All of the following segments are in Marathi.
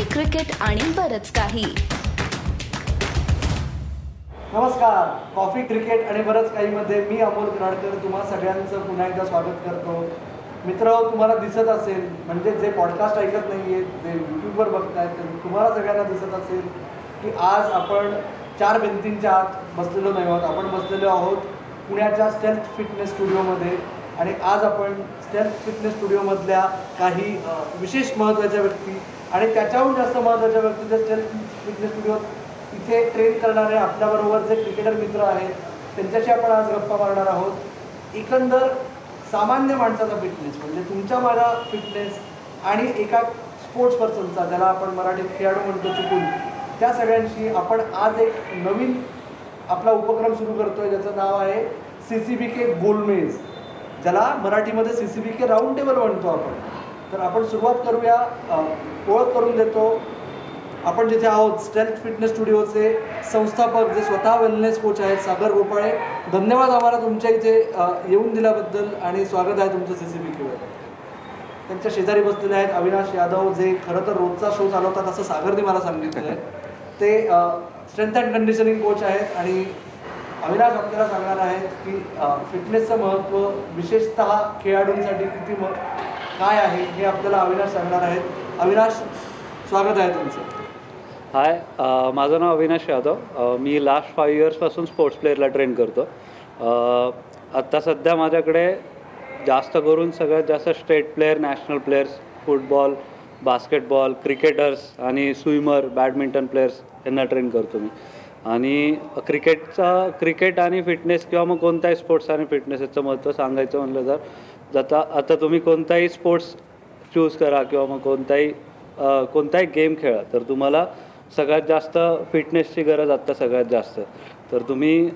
कॉफी क्रिकेट आणि बरच काही. नमस्कार. कॉफी क्रिकेट आणि बरंच काहीमध्ये मी अमोल कराडकर तुम्हा सगळ्यांचं पुन्हा एकदा स्वागत करतो. मित्र तुम्हाला दिसत असेल म्हणजे जे पॉडकास्ट ऐकत नाही आहेत जे यूट्यूबवर बघतायत तर तुम्हाला सगळ्यांना दिसत असेल की आज आपण चार भिंतींच्या आत बसलेलो नाही आहोत. आपण बसलेलो आहोत पुण्याच्या स्टेल्थ फिटनेस स्टुडिओमध्ये आणि आज आपण स्टेल्थ फिटनेस स्टुडिओमधल्या काही विशेष महत्त्वाच्या व्यक्ती आणि त्याच्याहून जास्त महत्त्वाच्या व्यक्ती जर स्टेल्थ फिटनेस स्टुडिओत इथे ट्रेन करणारे आपल्याबरोबर जे क्रिकेटर मित्र आहेत त्यांच्याशी आपण आज गप्पा मारणार आहोत. एकंदर सामान्य माणसाचा फिटनेस म्हणजे तुमच्या माझा फिटनेस आणि एका स्पोर्ट्स पर्सनचा ज्याला आपण मराठीत खेळाडू म्हणतो चुकून त्या सगळ्यांशी आपण आज एक नवीन आपला उपक्रम सुरू करतोय ज्याचं नाव आहे सी सी बी के गोलमेज ज्याला मराठीमध्ये C C B K round table म्हणतो आपण. तर आपण सुरुवात करूया ओळख करून देतो. आपण जिथे आहोत स्ट्रेंथ फिटनेस स्टुडिओचे संस्थापक जे स्वतः वेलनेस कोच आहेत सागर गोपाळे. धन्यवाद आम्हाला तुमच्या इथे येऊन दिल्याबद्दल आणि स्वागत आहे तुमचं सी सी बी केवर त्यांच्या शेजारी बसलेले आहेत अविनाश यादव जे खरं तर रोजचा शो चालवतात असं सागरने मला सांगितलं आहे. ते स्ट्रेंथ अँड कंडिशनिंग कोच आहेत आणि अविनाश आपल्याला सांगणार आहेत की फिटनेसचं महत्त्व विशेषतः खेळाडूंसाठी किती म काय आहे हे आपल्याला अविनाश सांगणार आहेत. अविनाश स्वागत आहे तुमचं. हाय माझं नाव अविनाश यादव. मी लास्ट फाईव्ह इयर्सपासून स्पोर्ट्स प्लेअरला ट्रेन करतो. आत्ता सध्या माझ्याकडे जास्त करून सगळ्यात जास्त state player national players football basketball cricketers आणि स्विमर बॅडमिंटन प्लेयर्स यांना ट्रेन करतो मी. आणि क्रिकेटचा क्रिकेट आणि फिटनेस किंवा मग कोणताही स्पोर्ट्स आणि फिटनेस याचं महत्त्व सांगायचं म्हणलं तर जाता आता तुम्ही कोणताही स्पोर्ट्स चूज करा किंवा मग कोणताही कोणताही गेम खेळा तर तुम्हाला सगळ्यात जास्त फिटनेसची गरज आत्ता सगळ्यात जास्त. तर तुम्ही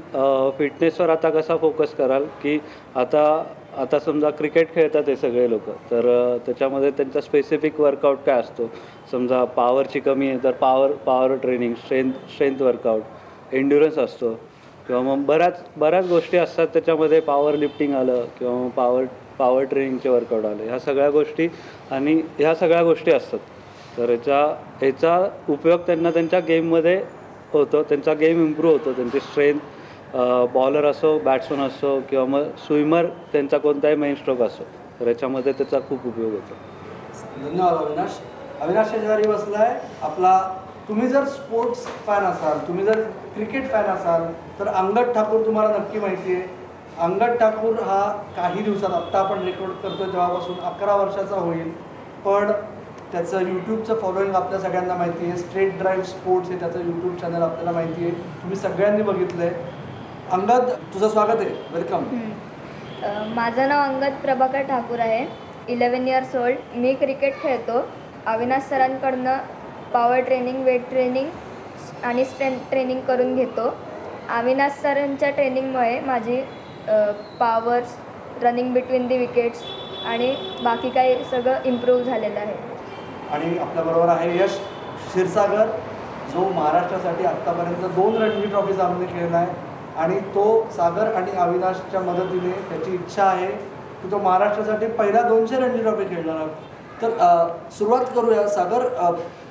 फिटनेसवर आता कसा फोकस कराल की आता आता समजा क्रिकेट खेळतात हे सगळे लोक तर त्याच्यामध्ये त्यांचा स्पेसिफिक वर्कआउट काय असतो? समजा पॉवरची कमी आहे तर power power training strength strength workout endurance असतो. किंवा मग बऱ्याच बऱ्याच गोष्टी असतात त्याच्यामध्ये पॉवर लिफ्टिंग आलं किंवा मग पॉवर पॉवर ट्रेनिंगचे वर्कआउट आले. ह्या सगळ्या गोष्टी आणि ह्या सगळ्या गोष्टी असतात. तर ह्याचा ह्याचा उपयोग त्यांना त्यांच्या गेममध्ये होतो. त्यांचा गेम इम्प्रूव्ह होतो. त्यांची स्ट्रेंथ बॉलर असो बॅट्समन असो किंवा मग स्विमर त्यांचा कोणताही मेन स्ट्रोक असो. तर याच्यामध्ये त्याचा खूप उपयोग होतो. धन्यवाद अविनाश. अविनाश शेजारी बसलाय. आपला तुम्ही जर स्पोर्ट्स फॅन असाल तुम्ही जर क्रिकेट फॅन असाल तर अंगद ठाकूर तुम्हाला नक्की माहिती आहे. अंगद ठाकूर हा काही दिवसात आत्ता आपण रेकॉर्ड करतो तेव्हापासून अकरा वर्षाचा होईल. पण त्याचं यूट्यूबचं फॉलोईंग आपल्या सगळ्यांना माहिती आहे. स्ट्रेट ड्राईव्ह स्पोर्ट्स हे त्याचं यूट्यूब चॅनल आपल्याला माहिती आहे. तुम्ही सगळ्यांनी बघितलं आहे अंगद तुझं स्वागत आहे. वेलकम माझं नाव अंगद प्रभाकर ठाकूर आहे. इलेवन इयर्स ओल्ड मी क्रिकेट खेळतो. अविनाश सरांकडनं पॉवर ट्रेनिंग वेट ट्रेनिंग आणि स्ट्रेंथ ट्रेनिंग करून घेतो. अविनाश सरांच्या ट्रेनिंगमुळे माझी powers running between the wickets आणि बाकी काही सगळं इम्प्रूव्ह झालेलं आहे. आणि आपल्याबरोबर आहे यश क्षीरसागर जो महाराष्ट्रासाठी आत्तापर्यंत दोन रणजी ट्रॉफी सामने खेळला आहे आणि तो सागर आणि अविनाशच्या मदतीने त्याची इच्छा आहे की तो महाराष्ट्रासाठी पहिला दोनशे रणजी ट्रॉफी खेळणार तर सुरुवात करूया. सागर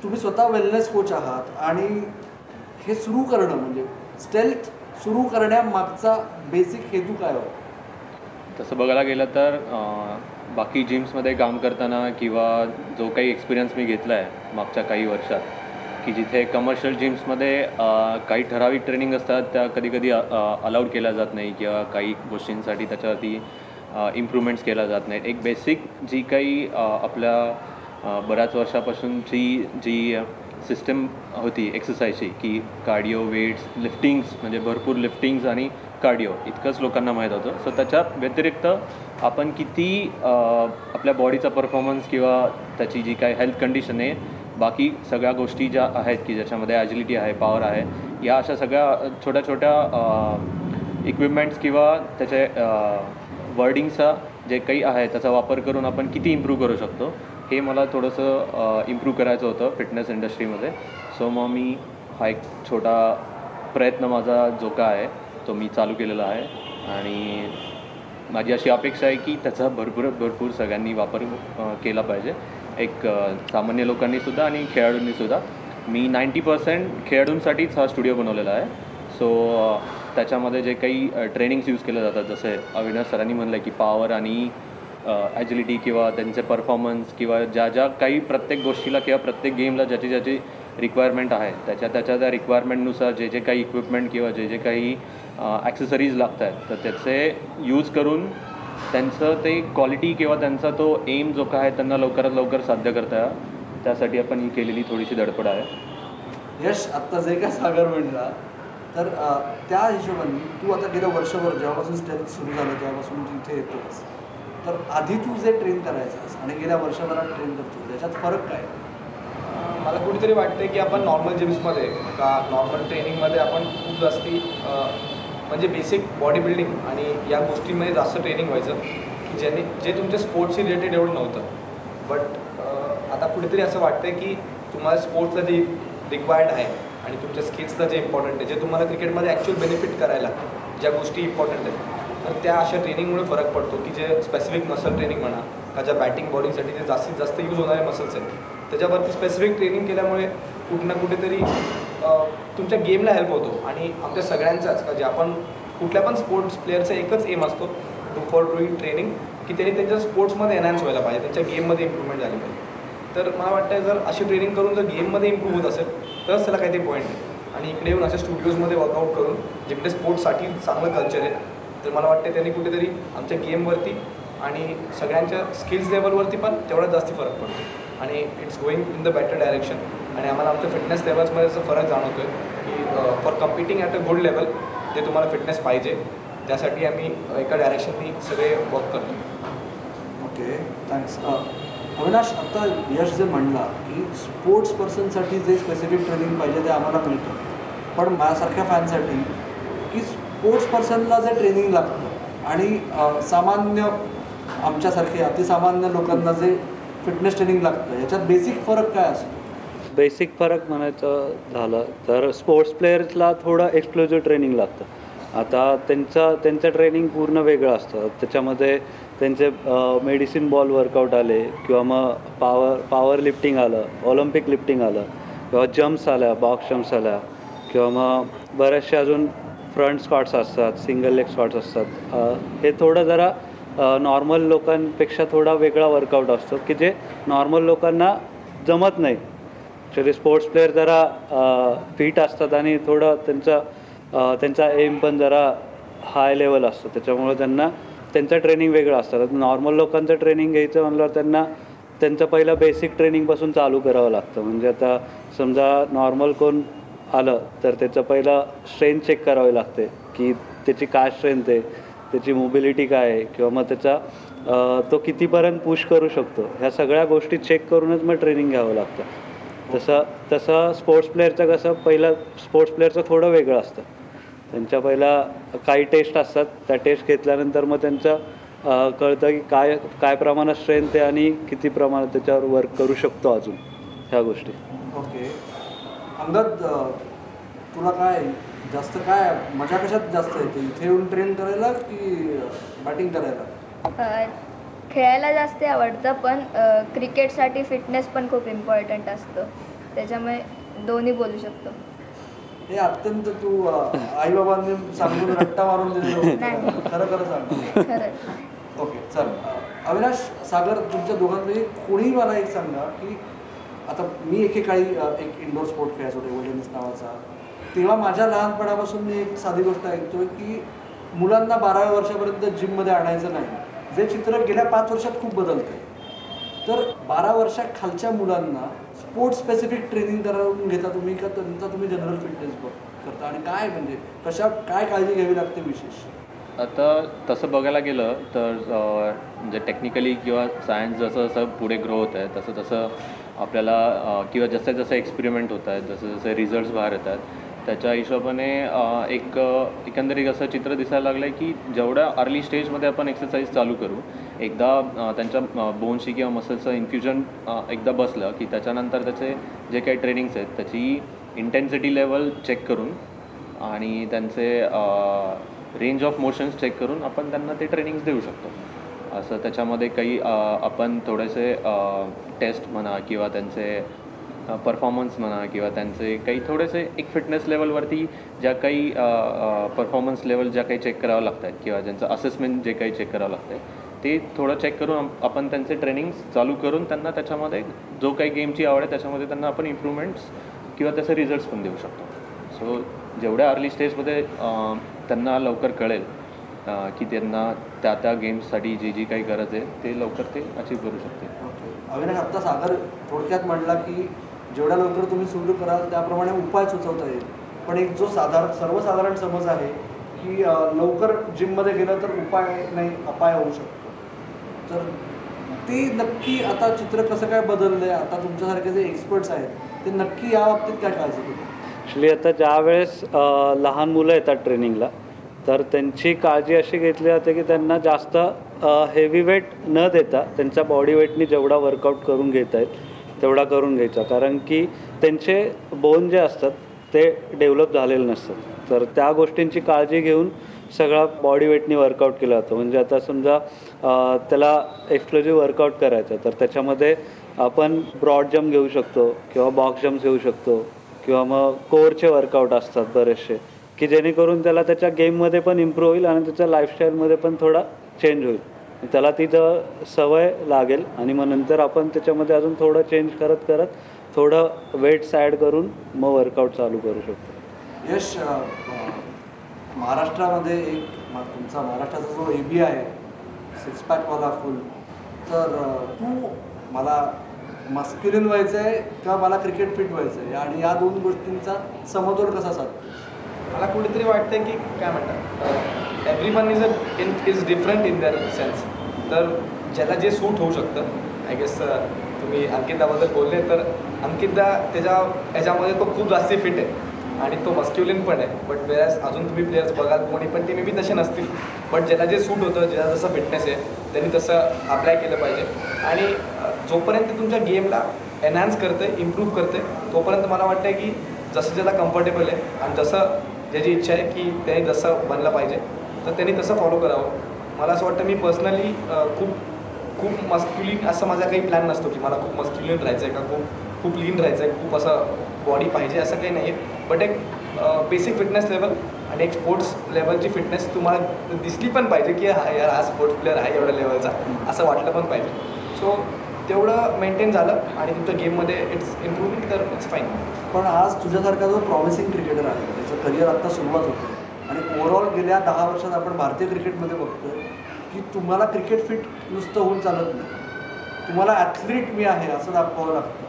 तुम्ही स्वतः वेलनेस कोच आहात आणि हे सुरू करणं म्हणजे स्टेल्थ सुरू करण्यामागचा बेसिक हेतू काय होता? तसं बघायला गेलं तर बाकी जिम्समध्ये काम करताना किंवा जो काही एक्सपिरियन्स मी घेतला आहे मागच्या काही वर्षात की जिथे कमर्शियल जिम्समध्ये काही ठराविक ट्रेनिंग असतात त्या कधी कधी अलाउड केल्या जात नाही किंवा काही गोष्टींसाठी त्याच्यावरती इम्प्रूव्हमेंट्स केल्या जात नाहीत. एक बेसिक जी काही आपल्या बऱ्याच वर्षापासूनची जी सिस्टम होती एक्सरसाइजची की कार्डिओ वेट्स लिफ्टिंग्स म्हणजे भरपूर लिफ्टिंग्स आणि कार्डिओ इतकंच लोकांना माहीत होतं. सो त्याच्या व्यतिरिक्त आपण किती आपल्या बॉडीचा परफॉर्मन्स किंवा त्याची जी काही हेल्थ कंडिशन आहे बाकी सगळ्या गोष्टी ज्या आहेत की ज्याच्यामध्ये ॲजिलिटी आहे पॉवर आहे या अशा सगळ्या छोट्या छोट्या इक्विपमेंट्स किंवा त्याचे वर्डिंगचा जे काही आहे त्याचा वापर करून आपण किती इम्प्रूव्ह करू शकतो हे मला थोडंसं इम्प्रूव्ह करायचं होतं फिटनेस इंडस्ट्रीमध्ये सो मग मी हा एक छोटा प्रयत्न माझा जो काय आहे तो मी चालू केलेला आहे. आणि माझी अशी अपेक्षा आहे की त्याचा भरपूर भरपूर सगळ्यांनी वापर केला पाहिजे. एक सामान्य लोकांनीसुद्धा आणि खेळाडूंनीसुद्धा मी नाईंटी पर्सेंट खेळाडूंसाठीच हा स्टुडिओ बनवलेला आहे. सो त्याच्यामध्ये जे काही ट्रेनिंग्स यूज केले जातात जसे अविनाश सरांनी म्हणलं की पॉवर आणि ॲजिलिटी किंवा त्यांचे परफॉर्मन्स किंवा ज्या ज्या काही प्रत्येक गोष्टीला किंवा प्रत्येक गेमला ज्याची ज्याची रिक्वायरमेंट आहे त्याच्या त्याच्या त्या रिक्वायरमेंटनुसार जे जे काही इक्विपमेंट किंवा जे जे काही ॲक्सेसरीज लागत आहेत तर त्याचे यूज करून त्यांचं ते क्वालिटी किंवा त्यांचा तो एम जो काय आहे त्यांना लवकरात लवकर साध्य करता त्यासाठी आपण ही केलेली थोडीशी धडपड आहे. यश आत्ता जे काय सागर म्हणला तर त्या हिशोबाने तू आता गेलं वर्षभर जेव्हापासून स्टेप सुरू झालं तेव्हापासून तू इथे येतोस तर आधी तू जे ट्रेन करायचंस आणि गेल्या वर्षभरात ट्रेन करतो त्याच्यात फरक काय? मला कुठेतरी वाटते की आपण नॉर्मल जिम्समध्ये का नॉर्मल ट्रेनिंगमध्ये आपण खूप जास्ती म्हणजे बेसिक बॉडी बिल्डिंग आणि या गोष्टींमध्ये जास्त ट्रेनिंग व्हायचं. की ज्याने जे तुमच्या स्पोर्ट्सशी रिलेटेड एवढं नव्हतं. बट आता कुठेतरी असं वाटतं की तुम्हाला स्पोर्ट्सला जे रिक्वायर्ड आहे आणि तुमच्या स्किल्सला जे इम्पॉर्टंट आहे जे तुम्हाला क्रिकेटमध्ये ॲक्च्युअल बेनिफिट करायला ज्या गोष्टी इम्पॉर्टंट आहेत तर त्या अशा ट्रेनिंगमुळे फरक पडतो की जे स्पेसिफिक मसल ट्रेनिंग म्हणा का ज्या बॅटिंग बॉलिंगसाठी जे जास्तीत जास्त यूज होणारे मसल्स आहेत त्याच्यावरती स्पेसिफिक ट्रेनिंग केल्यामुळे कुठं ना कुठेतरी तुमच्या गेमला हेल्प होतो. आणि आमच्या सगळ्यांचाच का जे आपण कुठल्या पण स्पोर्ट्स प्लेअरचा एकच एम असतो टू फॉर डुईंग ट्रेनिंग की त्यांनी त्यांच्या स्पोर्ट्समध्ये एनहान्स व्हायला पाहिजे त्यांच्या गेममध्ये इम्प्रूव्हमेंट झाली पाहिजे. तर मला वाटतं जर अशी ट्रेनिंग करून जर गेममध्ये इम्प्रूव्ह होत असेल तरच त्याला काहीतरी पॉईंट आहे. आणि इकडे येऊन अशा स्टुडिओजमध्ये वर्कआउट करून जिकडे स्पोर्ट्ससाठी चांगलं कल्चर आहे तर मला वाटतं त्यांनी कुठेतरी आमच्या गेमवरती आणि सगळ्यांच्या स्किल्स लेवलवरती पण तेवढा जास्ती फरक पडतो. आणि it's going in the better direction आणि आम्हाला आमच्या फिटनेस लेवल्समध्ये असं फरक जाणवतो आहे की for competing at a good level जे तुम्हाला फिटनेस पाहिजे. त्यासाठी आम्ही एका डायरेक्शननी सगळे वर्क करतो ओके थँक्स अविनाश आता यश जे म्हणला की स्पोर्ट्स पर्सनसाठी जे स्पेसिफिक ट्रेनिंग पाहिजे ते आम्हाला मिळतं. पण माझ्यासारख्या फॅनसाठी की स्पोर्ट्स पर्सनला जे ट्रेनिंग लागतं आणि सामान्य आमच्यासारखे अतिसामान्य लोकांना जे फिटनेस ट्रेनिंग लागतं याच्यात बेसिक फरक काय असतो? बेसिक फरक म्हणायचं झालं तर स्पोर्ट्स प्लेयर्सला थोडं एक्सप्लोजिव्ह ट्रेनिंग लागतं. आता त्यांचं त्यांचं ट्रेनिंग पूर्ण वेगळं असतं. त्याच्यामध्ये त्यांचे मेडिसिन बॉल वर्कआउट आले किंवा मग पॉवर पॉवर लिफ्टिंग आलं ऑलिम्पिक लिफ्टिंग आलं किंवा जम्प्स आल्या बॉक्स जम्प्स आल्या किंवा मग बरेचसे अजून फ्रंट स्कॉट्स असतात सिंगल लेग स्कॉट्स असतात. हे थोडं जरा नॉर्मल लोकांपेक्षा थोडा वेगळा वर्कआउट असतो की जे नॉर्मल लोकांना जमत नाही. ॲक्च्युली स्पोर्ट्स प्लेअर जरा फिट असतात आणि थोडं त्यांचं त्यांचा एम पण जरा हाय लेवल असतो. त्याच्यामुळे त्यांना त्यांचं ट्रेनिंग वेगळं असतं. नॉर्मल लोकांचं ट्रेनिंग घ्यायचं म्हणल्यावर त्यांना त्यांचं पहिलं बेसिक ट्रेनिंगपासून चालू करावं लागतं. म्हणजे आता समजा नॉर्मल कोण आलं तर त्याचं पहिलं स्ट्रेंथ चेक करावी लागते की त्याची काय स्ट्रेंथ आहे त्याची मोबिलिटी काय आहे किंवा मग त्याचा तो कितीपर्यंत पुश करू शकतो. ह्या सगळ्या गोष्टी चेक करूनच मग ट्रेनिंग घ्यावं लागतं. तसं तसं स्पोर्ट्स प्लेअरचं कसं पहिलं स्पोर्ट्स प्लेअरचं थोडं वेगळं असतं. त्यांच्या पहिला काही टेस्ट असतात. त्या टेस्ट घेतल्यानंतर मग त्यांचं अ, कळतं की काय काय प्रमाणात स्ट्रेंथ आहे आणि किती प्रमाणात त्याच्यावर वर्क करू शकतो अजून ह्या गोष्टी. ओके. अंगद तुला काय जास्त काय मजा कशात जास्त येते? इथे येऊन ट्रेन करायला की बॅटिंग करायला? खेळायला जास्त आवडतं पण क्रिकेटसाठी फिटनेस पण खूप इम्पॉर्टंट असतं. त्याच्यामुळे दोन्ही बोलू शकतो. हे अत्यंत तू आई बाबांनी सांगून रट्टा मारून दिलेलं. खरं खरं सांग. ओके चल. अविनाश सागर तुमच्या दोघांपैकी कोणीही मला एक सांगा की आता मी एकेकाळी एक इंडोर स्पोर्ट खेळायचो टेबल टेनिस नावाचा. तेव्हा माझ्या लहानपणापासून मी एक साधी गोष्ट ऐकतोय की मुलांना बाराव्या वर्षापर्यंत जिममध्ये आणायचं नाही. जे चित्र गेल्या पाच वर्षात खूप बदलतंय तर बारा वर्षा खालच्या मुलांना स्पोर्ट्स स्पेसिफिक ट्रेनिंग करून घेता तुम्ही का त्यांचा तुम्ही जनरल फिटनेस करता? आणि काय म्हणजे कशा काय काळजी घ्यावी लागते विशेष? आता तसं बघायला गेलं तर म्हणजे टेक्निकली किंवा सायन्स जसं जसं पुढे ग्रो होत आहे तसं तसं आपल्याला किंवा जसं जसं एक्सपेरिमेंट होत आहेत जसं जसे रिझल्ट्स बाहेर येतात त्याच्या हिशोबाने एक एकंदरीत असं चित्र दिसायला लागलं आहे की जेवढ्या अर्ली स्टेजमध्ये आपण एक्सरसाइज चालू करू एकदा त्यांच्या बोनशी किंवा मसल्सचं इन्फ्युजन एकदा बसलं की त्याच्यानंतर त्याचे जे काही ट्रेनिंग्स आहेत त्याची इंटेन्सिटी लेवल चेक करून आणि त्यांचे रेंज ऑफ मोशन्स चेक करून आपण त्यांना ते ट्रेनिंग्स देऊ शकतो. असं त्याच्यामध्ये काही आपण थोडेसे टेस्ट म्हणा किंवा त्यांचे परफॉर्मन्स म्हणा किंवा त्यांचे काही थोडेसे एक फिटनेस लेवलवरती ज्या काही परफॉर्मन्स लेवल ज्या काही चेक करावं लागत आहेत किंवा ज्यांचं असेसमेंट जे काही चेक करावं लागतं आहे ते थोडं चेक करून आपण त्यांचे ट्रेनिंग्स चालू करून त्यांना त्याच्यामध्ये जो काही गेमची आवड आहे त्याच्यामध्ये त्यांना आपण इम्प्रूव्हमेंट्स किंवा त्याचे रिझल्ट्स पण देऊ शकतो. सो जेवढ्या अर्ली स्टेजमध्ये त्यांना लवकर कळेल की त्यांना त्या त्या गेम्ससाठी जी जी काही गरज आहे ते लवकर ते अचीव करू शकते अविनाश आत्ता सागर थोडक्यात म्हटला की जेवढ्या लवकर तुम्ही सुरू कराल त्याप्रमाणे उपाय सुचवता येईल. पण एक जो साधारण सर्वसाधारण समज आहे की लवकर जिममध्ये गेलं तर उपाय नाही अपाय होऊ शकतो. तर ते नक्की आता चित्र कसं काय बदललं आहे आता तुमच्यासारखे जे एक्सपर्ट्स आहेत ते नक्की या बाबतीत काय काळजी घेतात? ॲक्च्युली आता ज्यावेळेस लहान मुलं येतात ट्रेनिंगला तर त्यांची काळजी अशी घेतली जाते की त्यांना जास्त हेवी वेट न देता त्यांच्या बॉडी वेटनी जेवढा वर्कआउट करून घेता येईल. तेवढा करून घ्यायचा. कारण की त्यांचे बोन जे असतात ते डेव्हलप झालेले नसतात. तर त्या गोष्टींची काळजी घेऊन सगळा बॉडी वेटनी वर्कआउट केला जातो. म्हणजे आता समजा त्याला एक्सक्लुझिव्ह वर्कआउट करायचं तर त्याच्यामध्ये आपण ब्रॉड जम्प घेऊ शकतो किंवा बॉक्स जम्प घेऊ शकतो किंवा मग कोअरचे वर्कआउट असतात बरेचसे की जेणेकरून त्याला त्याच्या गेममध्ये पण इम्प्रूव्ह होईल आणि त्याच्या लाईफस्टाईलमध्ये पण थोडा चेंज होईल. त्याला तिथं सवय लागेल आणि मग नंतर आपण त्याच्यामध्ये अजून थोडं चेंज करत करत थोडं वेट्स ॲड करून मग वर्कआउट चालू करू शकतो. यश महाराष्ट्रामध्ये एक म- तुमचा महाराष्ट्राचा जो ए बी आहे सिक्स पॅकवाला फुल तर तू मला मस्क्युलिन व्हायचं आहे किंवा मला क्रिकेट फिट व्हायचं आहे? आणि या दोन गोष्टींचा समतोल कसा साधतो? मला कुठेतरी वाटतं की काय म्हणतात every one is a in is different in their sense तर ज्याला जे सूट होऊ शकतं आय गेस तुम्ही अंकिताबद्दल बोलले तर अंकितदा त्याच्या याच्यामध्ये तो खूप जास्ती फिट आहे आणि तो मस्क्युलिन पण आहे. बट वेळेस अजून तुम्ही प्लेयर्स बघाल कोणी पण ते मे बी तसे नसतील. बट ज्याला जे सूट होतं ज्याला जसं फिटनेस आहे त्यांनी तसं अप्लाय केलं पाहिजे. आणि जोपर्यंत ते तुमच्या गेमला एनहान्स करते इम्प्रूव्ह करते तोपर्यंत मला वाटतं की जसं ज्याला कम्फर्टेबल आहे आणि जसं ज्याची इच्छा आहे की त्याने जसं बनलं पाहिजे तर त्यांनी तसं फॉलो करावं. मला असं वाटतं मी पर्सनली खूप खूप मस्क्युलिन असं माझा काही प्लॅन नसतो की मला खूप मस्क्युलिन राहायचं आहे का खूप खूप लीन राहायचं आहे खूप असं बॉडी पाहिजे असं काही नाही आहे बट एक बेसिक फिटनेस लेवल आणि एक स्पोर्ट्स लेवलची फिटनेस तुम्हाला दिसली पण पाहिजे की हा यार हा स्पोर्ट्स प्लेअर आहे एवढ्या लेवलचा असं वाटलं पण पाहिजे. सो तेवढं मेंटेन झालं आणि तुमच्या गेममध्ये इट्स इम्प्रूव्हमेंट तर इट्स फाईन पण आज तुझ्यासारखा जो प्रॉमिसिंग क्रिकेटर आहे त्याचं करिअर आत्ता सुरुवात होते आणि ओव्हरऑल गेल्या दहा वर्षात आपण भारतीय क्रिकेटमध्ये बघतो की तुम्हाला क्रिकेट फिट नुसतं होऊन चालत नाही. तुम्हाला ॲथलीट मी आहे असं दाखवावं लागतं.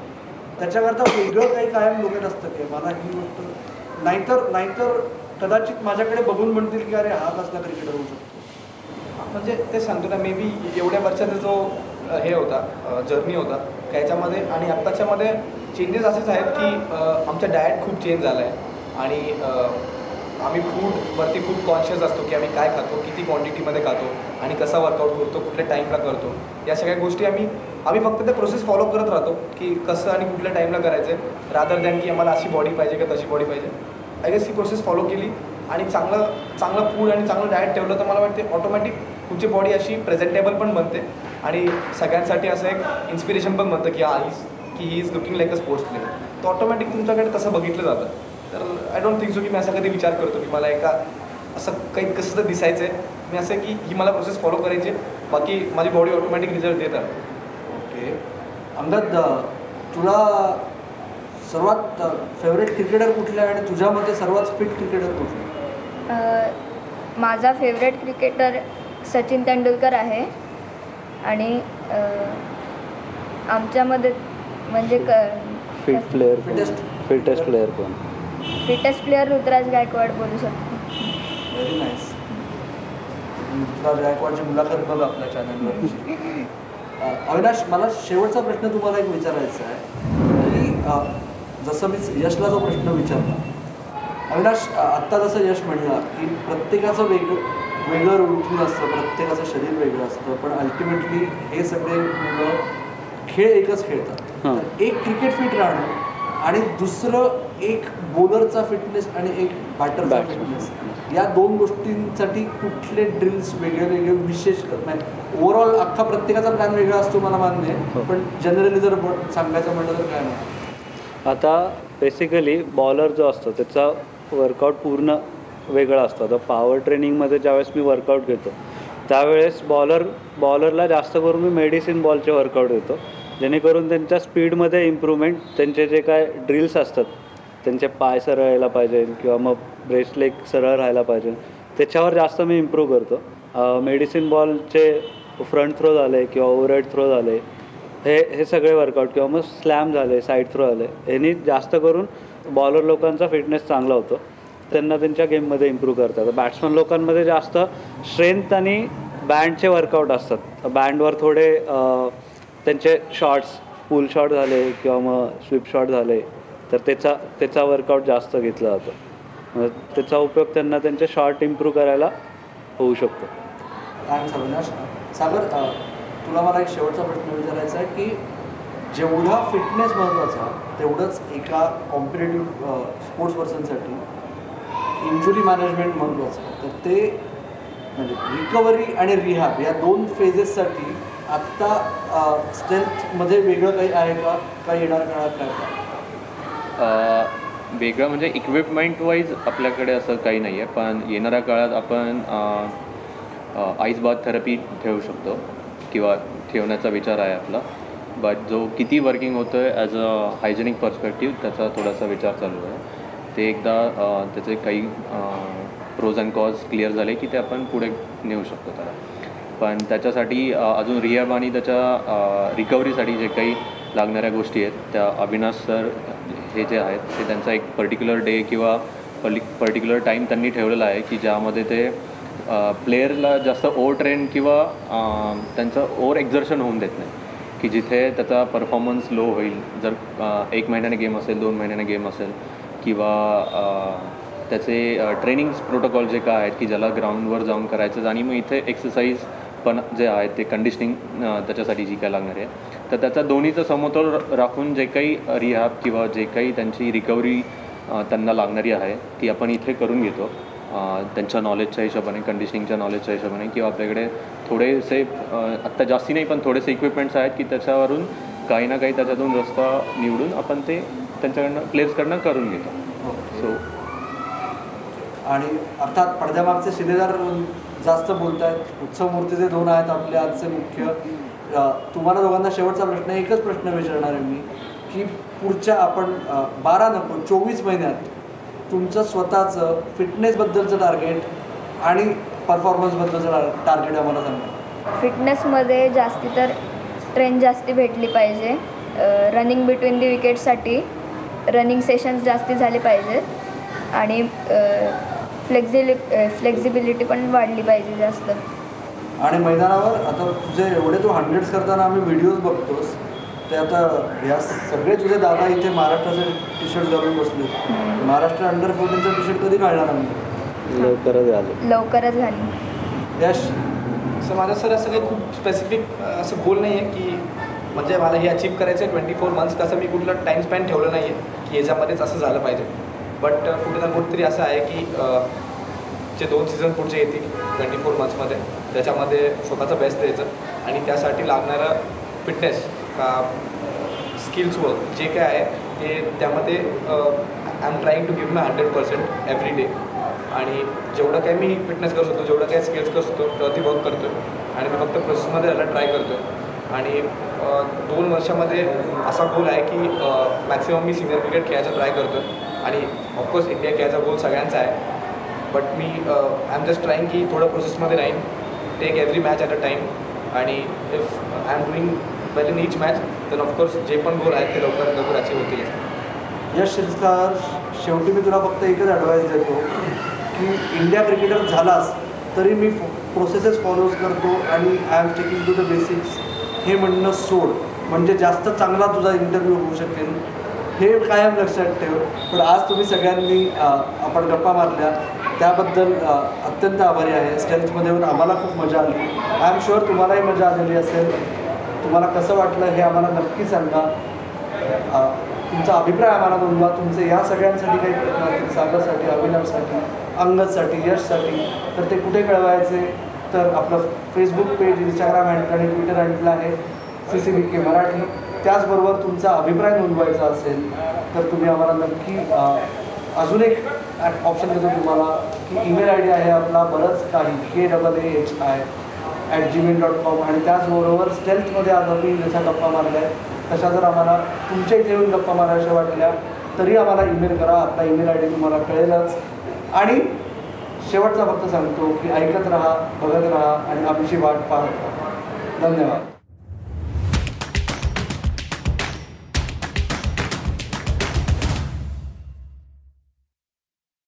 त्याच्याकरता वेगळं काही कायम डोक्यात असतं की मला ही गोष्ट नाहीतर नाहीतर कदाचित माझ्याकडे बघून म्हणतील की अरे हा कसला क्रिकेटर होऊ शकतो. म्हणजे ते सांगतो ना मे बी एवढ्या वर्षाचा जो हे होता जर्नी होता त्याच्यामध्ये आणि आत्ताच्यामध्ये चेंजेस असेच आहेत की आमचा डाएट खूप चेंज झाला आहे आणि आम्ही फूडवरती खूप कॉन्शियस असतो की आम्ही काय खातो किती क्वांटिटीमध्ये खातो आणि कसा वर्कआउट करतो कुठल्या टाईमला करतो. या सगळ्या गोष्टी आम्ही आम्ही फक्त ते प्रोसेस फॉलो करत राहतो की कसं आणि कुठल्या टाईमला करायचं आहे रादर दॅन की आम्हाला अशी बॉडी पाहिजे का तशी बॉडी पाहिजे. आय गेस ही प्रोसेस फॉलो केली आणि चांगलं चांगलं फूड आणि चांगलं डाएट ठेवलं तर मला वाटते ऑटोमॅटिक तुमची बॉडी अशी प्रेझेंटेबल पण बनते आणि सगळ्यांसाठी असं एक इन्स्पिरेशन पण बनतं की हा इज की he is looking like a sports player तर ऑटोमॅटिक तुमच्याकडे तसं बघितलं जातं. तर आय डोंट थिंक सो की मी असा कधी विचार करतो की मला एका असं काही कसं तर दिसायचं आहे मी असं की ही मला प्रोसेस फॉलो करायची आहे. बाकी माझी बॉडी ऑटोमॅटिक रिझल्ट देतात. ओके अंगद तुला सर्वात फेवरेट क्रिकेटर कुठला आहे आणि तुझ्या मते सर्वात फिट क्रिकेटर कुठला? अ, माझा फेवरेट क्रिकेटर सचिन तेंडुलकर आहे. आणि अ, आमच्यामध्ये म्हणजे क fit player Fittest? Fittest player कोण? फिटेस्ट प्लेअर ऋतुराज गायकवाड बोलू शकतो. व्हेरी नाईस तुला गायकवाडची मुलाखत बघ आपल्या चॅनलवरची अविनाश मला शेवटचा प्रश्न तुम्हाला एक विचारायचा आहे. की जसं मी यशला जो प्रश्न विचारला. अविनाश आत्ता जसं यश म्हणला की प्रत्येकाचं वेगळं वेगळं रुटीन असतं प्रत्येकाचं शरीर वेगळं असतं पण अल्टिमेटली हे सगळे मुलं खेळ एकच खेळतात. तर एक क्रिकेट फिट राहणं आणि दुसरं एक बॉलरचा फिटनेस आणि एक बॅटरचा. फिटनेस या दोन गोष्टींसाठी कुठले ड्रिल्स वेगळे वेगळे विशेष ओव्हरऑल अख्खा प्रत्येकाचा प्लॅन वेगळा असतो मला मान्य आहे हो. पण जनरली जर सांगायचं म्हटलं तर काय नाही आता बेसिकली बॉलर जो असतो त्याचा वर्कआउट पूर्ण वेगळा असतो आता पॉवर ट्रेनिंगमध्ये ज्यावेळेस मी वर्कआउट घेतो त्यावेळेस बॉलर बॉलरला जास्त करून मी मेडिसिन बॉलचे वर्कआउट देतो जेणेकरून त्यांच्या स्पीडमध्ये इम्प्रूव्हमेंट त्यांचे जे काय ड्रिल्स असतात त्यांचे पाय सरळ यायला पाहिजे किंवा मग ब्रेसलेग सरळ राहायला पाहिजे. त्याच्यावर जास्त मी इम्प्रूव्ह करतो. मेडिसिन बॉलचे फ्रंट थ्रो झाले किंवा ओव्हरहेड थ्रो झाले हे हे सगळे वर्कआउट किंवा मग स्लॅम झाले साईड थ्रो झाले ह्यांनी जास्त करून बॉलर लोकांचा फिटनेस चांगला होतो. त्यांना त्यांच्या गेममध्ये इम्प्रूव्ह करतात. बॅट्समन लोकांमध्ये जास्त स्ट्रेंथ आणि बँडचे वर्कआउट असतात. बँडवर थोडे त्यांचे शॉट्स पूल शॉट झाले किंवा मग स्विप शॉट झाले. तर त्याचा त्याचा वर्कआउट जास्त घेतला जातो. मग त्याचा उपयोग त्यांना त्यांचे शॉर्ट इम्प्रूव्ह करायला होऊ शकतो. सागर तुला मला एक शेवटचा प्रश्न विचारायचा आहे की जेवढा फिटनेस महत्त्वाचा तेवढंच एका कॉम्पिटेटिव्ह स्पोर्ट्स पर्सनसाठी इंजुरी मॅनेजमेंट महत्त्वाचं तर ते म्हणजे रिकव्हरी आणि रिहॅब या दोन फेजेससाठी आत्ता स्ट्रेंथमध्ये वेगळं काही आहे का? काय येणार काळात काय? वेगळं म्हणजे इक्विपमेंट वाईज आपल्याकडे असं काही नाही आहे. पण येणाऱ्या काळात आपण आईस बाथ थेरपी ठेवू शकतो. किंवा ठेवण्याचा विचार आहे आपला. बट जो किती वर्किंग होतो आहे ॲज अ हायजेनिक पर्स्पेक्टिव्ह त्याचा थोडासा विचार चालू आहे. ते एकदा त्याचे काही प्रोज अँड कॉज क्लिअर झाले की ते आपण पुढे नेऊ शकतो त्याला. पण त्याच्यासाठी अजून रिहॅब आणि त्याच्या रिकव्हरीसाठी जे काही लागणाऱ्या गोष्टी आहेत त्या अविनाश सर हे जे आहेत ते त्यांचा एक पर्टिक्युलर डे किंवा पर्टि पर्टिक्युलर टाईम त्यांनी ठेवलेला आहे की ज्यामध्ये ते प्लेयरला जास्त ओव्हर ट्रेन किंवा त्यांचं ओव्हर एक्झर्शन होऊन देत नाही. की जिथे त्याचा परफॉर्मन्स लो होईल जर एक महिन्याने गेम असेल दोन महिन्याने गेम असेल किंवा त्याचे ट्रेनिंग प्रोटोकॉल जे काय आहेत की ज्याला ग्राउंडवर जाऊन करायचं आणि मग इथे एक्सरसाइज पण जे आहेत ते कंडिशनिंग त्याच्यासाठी जी काय लागणार आहे. तर त्याचा दोन्हीचा समतोल राखून जे काही रिहॅब किंवा जे काही त्यांची रिकव्हरी त्यांना लागणारी आहे ती आपण इथे करून घेतो. त्यांच्या नॉलेजच्या हिशोबाने कंडिशनिंगच्या नॉलेजच्या हिशोबाने किंवा आपल्याकडे थोडेसे आत्ता जास्ती नाही पण थोडेसे इक्विपमेंट्स आहेत की त्याच्यावरून काही ना काही त्याच्यातून रस्ता निवडून आपण ते त्यांच्याकडनं प्लेयर्सकडनं करून घेतो. सो आणि अर्थात पडद्यामागचे शिलेदार जास्त बोलत आहेत उत्सव मूर्तीचे दोन आहेत आपले आजचे मुख्य. तुम्हाला दोघांना शेवटचा प्रश्न एकच प्रश्न विचारणार आहे मी की पुढच्या आपण बारा नको चोवीस महिन्यात तुमचं स्वतःचं फिटनेसबद्दलचं टार्गेट आणि परफॉर्मन्सबद्दलचं टार्गेट आम्हाला सांगा. फिटनेसमध्ये जास्ती तर ट्रेन जास्ती भेटली पाहिजे. रनिंग बिटवीन दी विकेटसाठी रनिंग सेशन्स जास्ती झाले पाहिजेत. आणि फ्लेक्झिलि फ्लेक्झिबिलिटी पण वाढली पाहिजे जास्त. आणि मैदानावर आता तुझे एवढे तू हंड्रेड्स करताना आम्ही व्हिडिओज बघतोस. ते आता या सगळे तुझे दादा इथे महाराष्ट्राचे टी शर्ट घालून बसले. महाराष्ट्र अंडर फोर्टीनचं टी शर्ट कधी काढणार आम्ही? लवकरच आले लवकरच झाली यश? सर माझं सर असं काही खूप स्पेसिफिक असं गोल नाही आहे की म्हणजे मला हे अचीव करायचं आहे ट्वेंटी फोर मंथ्स कसं मी कुठलं टाईम स्पॅन ठेवलं नाही आहे की याच्यामध्येच असं झालं पाहिजे. बट कुठे ना कुठेतरी असं आहे की जे दोन सीझन पुढचे येतील ट्वेंटी फोर मंथ्समध्ये त्याच्यामध्ये स्वतःचं बेस्ट द्यायचं आणि त्यासाठी लागणारं फिटनेस का स्किल्स वर्क जे काय आहे ते त्यामध्ये I am trying to give my hundred percent every day आणि जेवढं काय मी फिटनेस करू शकतो जेवढं काय स्किल्स करू शकतो तेव्हा ती वर्क करतो आणि मी फक्त प्रोसेसमध्ये याला ट्राय करतो आणि दोन वर्षामध्ये असा गोल आहे की मॅक्सिमम मी सिनियर क्रिकेट खेळायचा ट्राय करतो आणि ऑफकोर्स इंडिया खेळायचा गोल सगळ्यांचा आहे. बट मी आय एम जस्ट ट्राईंग की थोडं प्रोसेसमध्ये राहीन take every match at a time आणि if I am doing well in each match तर ऑफकोर्स जे पण गोल आहेत ते लवकर लवकर अचीव होतील. यश शिरस्कार शेवटी मी तुला फक्त एकच ॲडवाईस देतो की इंडिया क्रिकेटर झालास तरी मी प्रोसेसेस फॉलो करतो आणि I am taking to the basics हे म्हणणं सोड. म्हणजे जास्त चांगला तुझा इंटरव्ह्यू होऊ शकेल. हे कायम लक्षात ठेव. पण आज तुम्ही सगळ्यांनी आपण गप्पा मारल्या. त्याबद्दल अत्यंत आभारी आहे. स्टेल्समध्ये येऊन आम्हाला खूप मजा आली. आय एम शुअर तुम्हालाही मजा आलेली असेल. तुम्हाला कसं वाटलं हे आम्हाला नक्की सांगा. तुमचा अभिप्राय आम्हाला नोंदवा. तुमचे या सगळ्यांसाठी काही प्रश्न असतील सागरसाठी अभिनवसाठी अंगदसाठी यशसाठी तर ते कुठे कळवायचे? तर आपलं फेसबुक पेज इंस्टाग्राम हँडल आणि ट्विटर हँडल आहे C C B K Marathi. त्याचबरोबर तुमचा अभिप्राय नोंदवायचा असेल तर तुम्ही आम्हाला नक्की अजून एक ऑप्शन देतो तुम्हाला की ईमेल आय डी आहे आपला बरंच काही K double A H I at Gmail dot com आणि त्याचबरोबर स्टेल्थमध्ये आज आम्ही जशा गप्पा मारल्या तशा जर आम्हाला तुमच्या इथे येऊन गप्पा मारायच्या वाटल्या तरी आम्हाला ईमेल करा. आपला ईमेल आय डी तुम्हाला कळेलच. आणि शेवटचा फक्त सांगतो की ऐकत राहा बघत राहा आणि आमची वाट पाहत राहा. धन्यवाद.